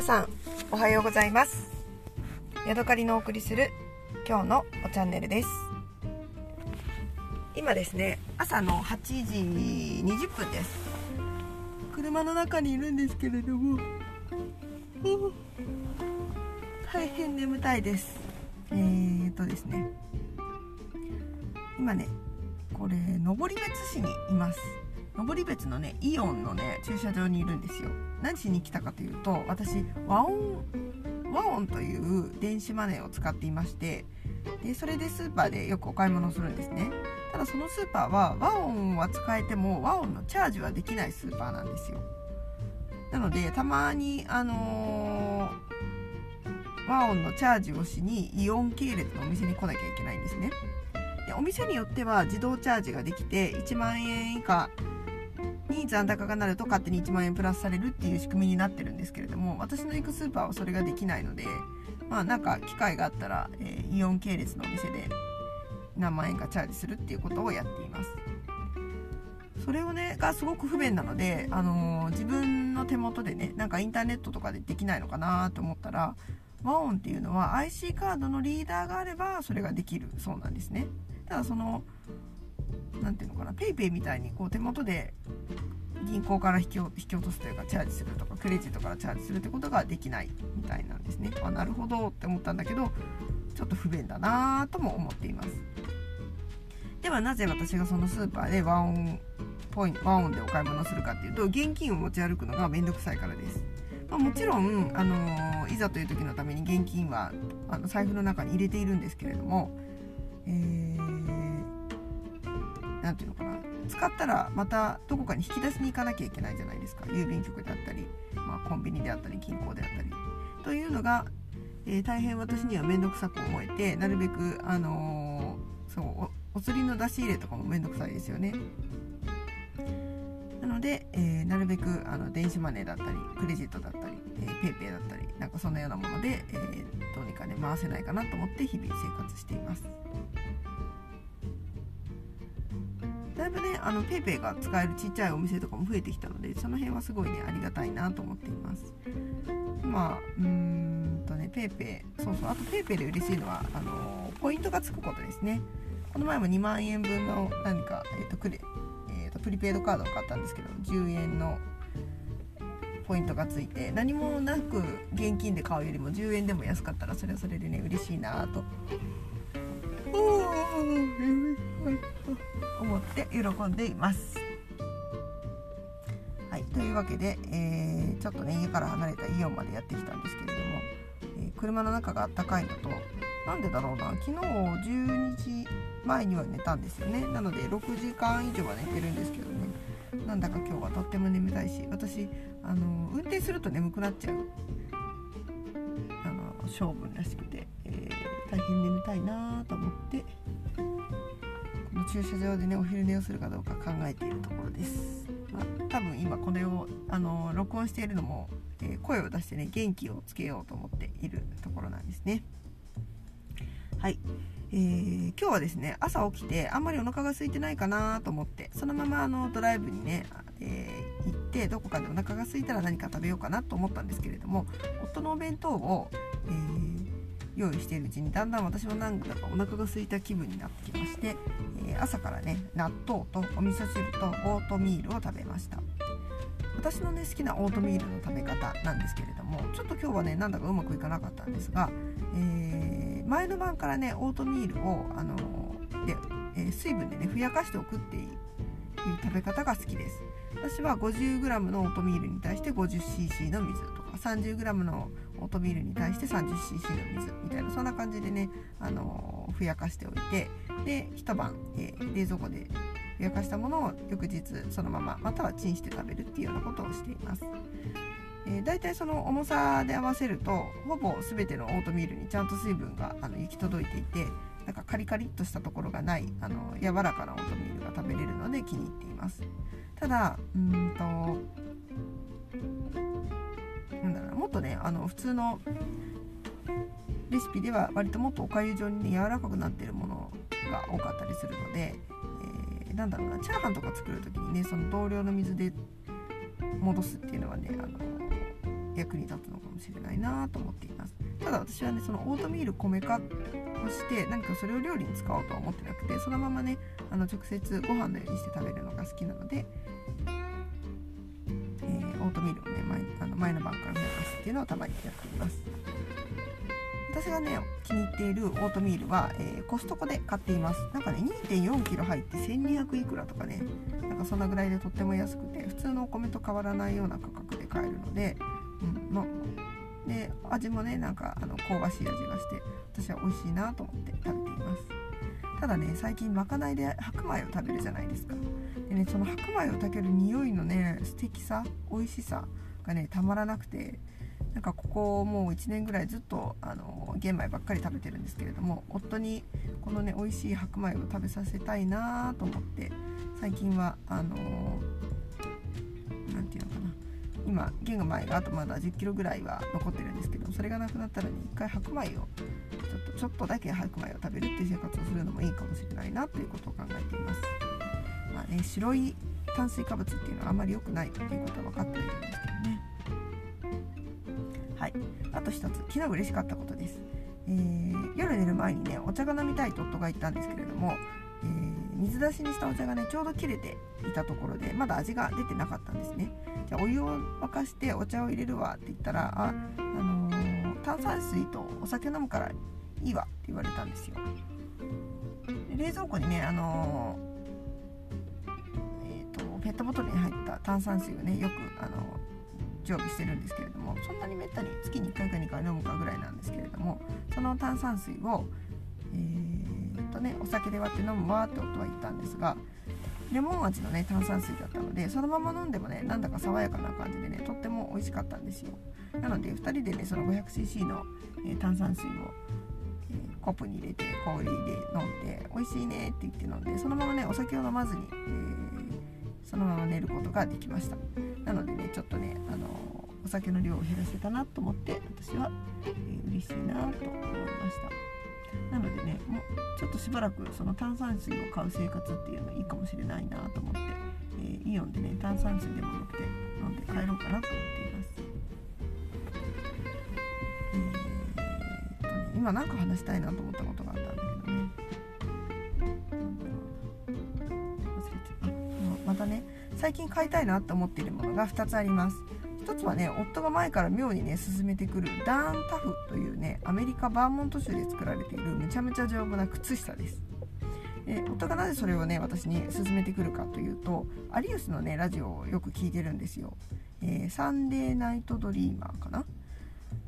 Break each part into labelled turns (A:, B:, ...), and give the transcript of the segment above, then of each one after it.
A: 皆さんおはようございます。ヤドカリのお送りする今日のおチャンネルです。今ですね朝の8時20分です。車の中にいるんですけれども大変眠たいです。えー、っとですね今ねこれ登別市にいます。登別のねイオンのね駐車場にいるんですよ。何しに来たかというと私和音和音という電子マネーを使っていましてでそれでスーパーでよくお買い物をするんですね。ただそのスーパーは和音は使えても和音のチャージはできないスーパーなんですよ。なのでたまにあのー、和音のチャージをしにイオン系列のお店に来なきゃいけないんですね。でお店によっては自動チャージができて1万円以下に残高がなると勝手に1万円プラスされるっていう仕組みになってるんですけれども私の行くスーパーはそれができないのでまあなんか機会があったら、えー、イオン系列のお店で何万円かチャージするっていうことをやっています。それをねがすごく不便なので、あのー、自分の手元でねなんかインターネットとかでできないのかなと思ったら和音っていうのは IC カードのリーダーがあればそれができるそうなんですね。ただその何ていうのかな PayPay みたいにこう手元で銀行から引き引き落とすというかチャージするとかクレジットからチャージするってことができないみたいなんですね。あなるほどって思ったんだけどちょっと不便だなとも思っています。ではなぜ私がそのスーパーで和音ポイン和音でお買い物するかっていうと現金を持ち歩くのがめんどくさいからです。まあ、もちろん、あのー、いざという時のために現金はあの財布の中に入れているんですけれども、えー何て言うのかな使ったらまたどこかに引き出しに行かなきゃいけないじゃないですか郵便局であったり、まあ、コンビニであったり銀行であったりというのが、えー、大変私には面倒くさく思えてなるべく、あのー、そうお釣りの出し入れとかも面倒くさいですよね。なので、えー、なるべくあの電子マネーだったりクレジットだったり、えー、ペイペイだったりなんかそんなようなもので、えー、どうにかね回せないかなと思って日々生活しています。いぶねあの PayPay が使えるちっちゃいお店とかも増えてきたのでその辺はすごいねありがたいなと思っています。まあうーんとね PayPay そうそうあと PayPay で嬉しいのはあのポイントがつくことですね。この前も2万円分の何か、えーとクレえーと、プリペイドカードを買ったんですけど10円のポイントがついて何もなく現金で買うよりも10円でも安かったらそれはそれでね嬉しいなと。って喜んでいます。はい、というわけで、えー、ちょっとね家から離れたイオンまでやってきたんですけれども、えー、車の中があったかいのとなんでだろうな昨日12時前には寝たんですよねなので6時間以上は寝てるんですけどねなんだか今日はとっても眠たいし私あの運転すると眠くなっちゃうあの性分らしくて、えー、大変眠たいなと思って駐車場でねお昼寝をするかどうか考えているところです、まあ、多分今これをあの録音しているのも、えー、声を出してね元気をつけようと思っているところなんですね。はい、えー、今日はですね朝起きてあんまりお腹が空いてないかなと思ってそのままあのドライブにね、えー、行ってどこかでお腹が空いたら何か食べようかなと思ったんですけれども夫のお弁当を、えー用意しているうちにだんだん私もなんだかお腹が空いた気分になってきまして、えー、朝からね納豆とお味噌汁とオートミールを食べました。私のね好きなオートミールの食べ方なんですけれどもちょっと今日はねなんだかうまくいかなかったんですが、えー、前の晩からねオートミールを、あのー、でえー、水分でねふやかしておくっていう食べ方が好きです私は 50g のオートミールに対して 50cc の水とか 30g のオートミールに対して 30cc の水みたいなそんな感じでね、あのー、ふやかしておいてで一晩、えー、冷蔵庫でふやかしたものを翌日そのまままたはチンして食べるっていうようなことをしています。えー、だいたいその重さで合わせるとほぼ全てのオートミールにちゃんと水分があの行き届いていてなんかカリカリっとしたところがないあの柔らかなオートミールが食べれるので気に入っています。ただうんとなんだろうもっとねあの普通のレシピでは割ともっとおかゆ状にね柔らかくなってるものが多かったりするので、えー、なんだろうなチャーハンとか作る時にねその同量の水で戻すっていうのはねあの役に立つのかもしれないなと思っています。ただ私はねそのオートミール米化をして何かそれを料理に使おうとは思ってなくてそのままねあの直接ご飯のようにして食べるのが好きなので、えー、オートミールをね前あの前の晩から増やすっていうのをたまにやっています。私がね気に入っているオートミールは、えー、コストコで買っています。なんかね 2.4kg 入って1200いくらとかねなんかそんなぐらいでとっても安くて普通のお米と変わらないような価格で買えるので、うんまで味もねなんかあの香ばしい味がして私は美味しいなと思って食べています。ただね最近まかないで白米を食べるじゃないですか。でねその白米を炊ける匂いのね素敵さ美味しさがねたまらなくてなんかここもう1年ぐらいずっとあの玄米ばっかり食べてるんですけれども夫にこのね美味しい白米を食べさせたいなと思って最近はあの何て言うのかな今玄米があとまだ1 0キロぐらいは残ってるんですけどそれがなくなったらね一回白米をちょっとちょっとだけ白米を食べるっていう生活をするのもいいかもしれないなということを考えています。まあね、白い炭水化物っていうのはあまり良くないっていうことは分かっているんですけどね。はいあと一つ昨日嬉しかったことです、えー、夜寝る前にねお茶が飲みたいと夫が言ったんですけれども、水出しにしたお茶がねちょうど切れていたところでまだ味が出てなかったんですね。じゃあお湯を沸かしてお茶を入れるわって言ったらあ、あのー、炭酸水とお酒飲むからいいわって言われたんですよ。冷蔵庫にねあのえーと、ペットボトルに入った炭酸水をねよくあの常備してるんですけれどもそんなにめったに月に1回か2回飲むかぐらいなんですけれどもその炭酸水をえー、とねお酒で割って飲むわって夫は言ったんですがレモン味のね炭酸水だったのでそのまま飲んでもねなんだか爽やかな感じでねとっても美味しかったんですよ。なので2人でねその 500cc の、え、炭酸水を、え、コップに入れて氷で飲んで美味しいねって言って飲んでそのままねお酒を飲まずに、えそのまま寝ることができました。なのでねちょっとねあのお酒の量を減らせたなと思って私は、えー、嬉しいなと思いました。なのでねもうちょっとしばらくその炭酸水を買う生活っていうのいいかもしれないなと思って、えー、イオンでね炭酸水でも持って飲んで帰ろうかなと思っています。えー、っとね今何か話したいなと思ったことがあったんだけどね。忘れちゃった。またね最近買いたいなって思っているものが2つあります。1つはね夫が前から妙にね進めてくるダーンタフというねアメリカバーモント州で作られているめちゃめちゃ丈夫な靴下です。で夫がなぜそれをね私に勧めてくるかというと有吉のねラジオをよく聞いてるんですよ、えー、サンデーナイトドリーマーかな？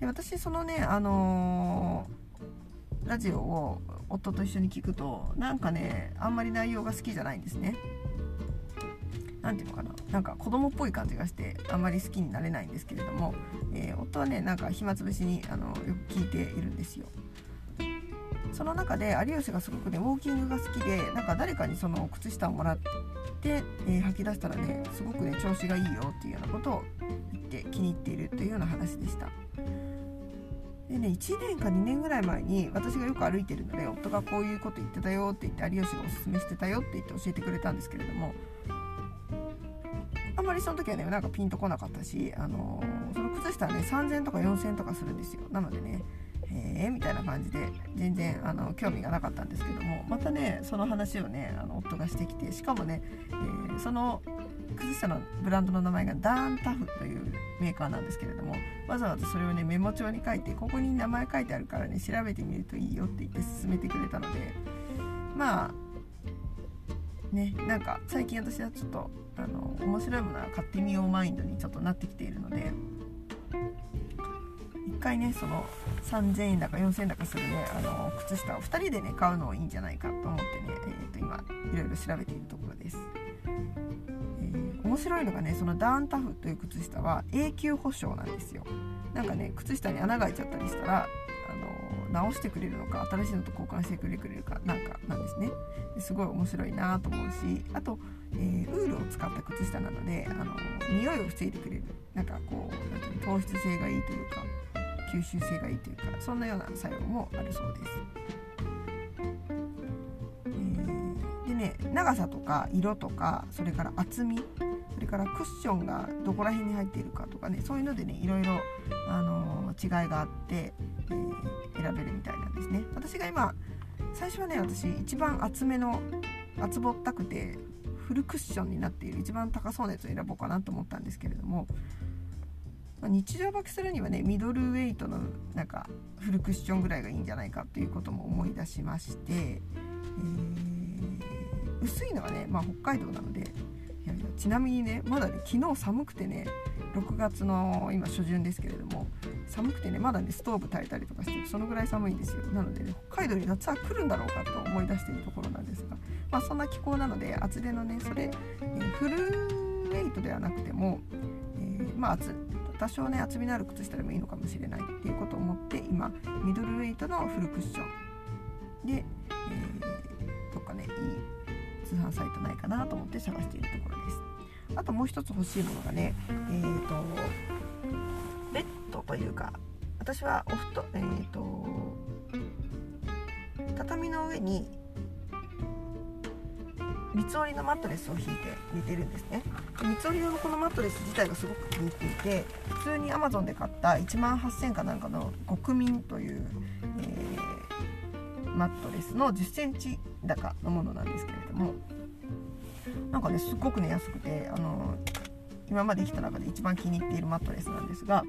A: で私そのねあのー、ラジオを夫と一緒に聞くとなんかねあんまり内容が好きじゃないんですね。何ていうのかななんか子供っぽい感じがしてあんまり好きになれないんですけれども、えー、夫はねなんか暇つぶしにあのよく聞いているんですよ。その中で有吉がすごくねウォーキングが好きでなんか誰かにその靴下をもらって、えー、履き出したらねすごくね調子がいいよっていうようなことを言って気に入っているというような話でした。でね1年か2年ぐらい前に私がよく歩いてるので夫がこういうこと言ってたよって言って有吉がおすすめしてたよって言って教えてくれたんですけれどもまりその時はねなんかピンとこなかったし、あのー、その靴下はね3000とか4000とかするんですよ。なのでねへえみたいな感じで全然あの興味がなかったんですけどもまたねその話をねあの夫がしてきてしかもね、えー、その靴下のブランドの名前がダーンタフというメーカーなんですけれどもわざわざそれをねメモ帳に書いてここに名前書いてあるからね調べてみるといいよって言って勧めてくれたのでまあねなんか最近私はちょっとあの面白いものは買ってみようマインドにちょっとなってきているので1回ねその3000円だか4000円だかするねあの靴下を2人でね買うのもいいんじゃないかと思ってね、えー、と今いろいろ調べているところです、えー、面白いのがねそのダーンタフという靴下は永久保証なんですよ。なんかね靴下に穴が開いちゃったりしたらあの直してくれるのか新しいのと交換してくれるかなんかなんですね。すごい面白いなと思うしあと、えー、ウールを使った靴下なのであの匂いを防いでくれるなんかこうなんていう糖質性がいいというか吸収性がいいというかそんなような作用もあるそうです。えー、でね長さとか色とかそれから厚みそれからクッションがどこら辺に入っているかとかねそういうのでねいろいろ、あの違いがあって、えー、選べるみたいなんですね私が今最初はね私一番厚めの厚ぼったくてフルクッションになっている一番高そうなやつを選ぼうかなと思ったんですけれども、まあ、日常履きするにはねミドルウェイトのなんかフルクッションぐらいがいいんじゃないかということも思い出しまして、えー、薄いのはね、まあ、北海道なのでいやいやちなみにねまだね昨日寒くてね6月の今初旬ですけれども寒くてねまだねストーブ炊いたりとかしてそのぐらい寒いんですよ。なのでね北海道に夏は来るんだろうかと思い出しているところなんですがまあそんな気候なので厚手のねそれ、えー、フルウェイトではなくても、えー、まあ厚多少ね厚みのある靴下でもいいのかもしれないっていうことを思って今ミドルウェイトのフルクッション。で、えー、どっかねいい通販サイトないかなと思って探しているところです。あともう一つ欲しいものがねえっ、ー、とというか私はお布団えっ、ー、と畳の上に三つ折りのマットレスを引いて寝てるんですね。三つ折りのこのマットレス自体がすごく気に入っていて普通に Amazon で買った1万8000かなんかの極眠という、えー、マットレスの1 0センチ高のものなんですけれどもなんかねすっごくね安くてあの今まで来た中で一番気に入っているマットレスなんですが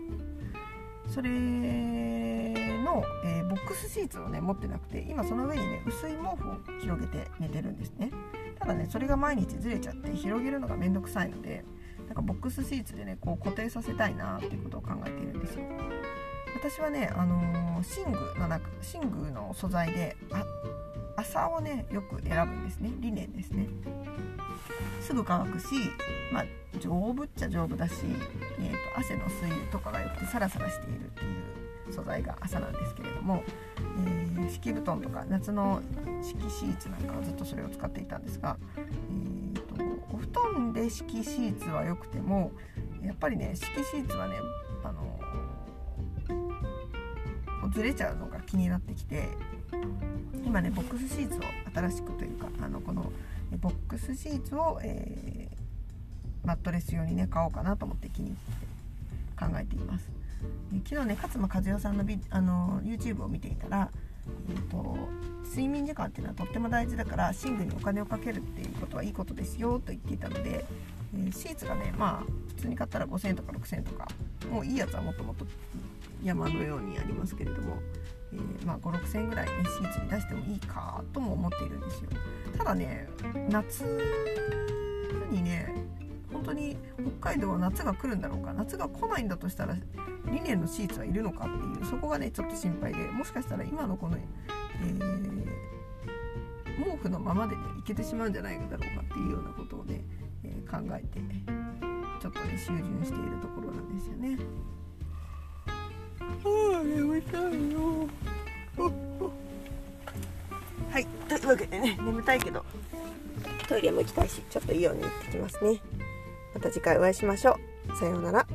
A: それの、えー、ボックスシーツをね持ってなくて今その上にね薄い毛布を広げて寝てるんですね。ただねそれが毎日ずれちゃって広げるのがめんどくさいのでなんかボックスシーツでねこう固定させたいなっていうことを考えているんですよ。私はねあのー、寝具の中寝具の素材であ麻をねよく選ぶんですね。リネンですね。すぐ乾くし、まあ、丈夫っちゃ丈夫だし、えーと、汗の水とかがよくてサラサラしているっていう素材が朝なんですけれども、えー、敷布団とか夏の敷シーツなんかはずっとそれを使っていたんですが、えーと、お布団で敷シーツは良くてもやっぱりね敷シーツはねあのずれちゃうのが気になってきて今ねボックスシーツを新しくというかあのこのボックスシーツを、えー、マットレス用にね買おうかなと思って気に入って考えています、昨日ね勝間和代さんのビあの YouTube を見ていたら、えーと、睡眠時間っていうのはとっても大事だから寝具にお金をかけるっていうことはいいことですよと言っていたので、えー、シーツがねまあ普通に買ったら5000円とか6000円とかもういいやつはもっともっと山のようにありますけれどもえー、まあ、5,6,000ぐらいねシーツに出してもいいかとも思っているんですよ。ただね夏にね本当に北海道は夏が来るんだろうか。夏が来ないんだとしたらリネンのシーツはいるのかっていうそこがねちょっと心配でもしかしたら今のこの、えー、毛布のままでねいけてしまうんじゃないだろうかっていうようなことをね、えー、考えてちょっとね修潤しているところなんですよね。はあ眠たいよ。はい。というわけでね眠たいけどトイレも行きたいしちょっといいように行ってきますねまた次回お会いしましょう。さようなら。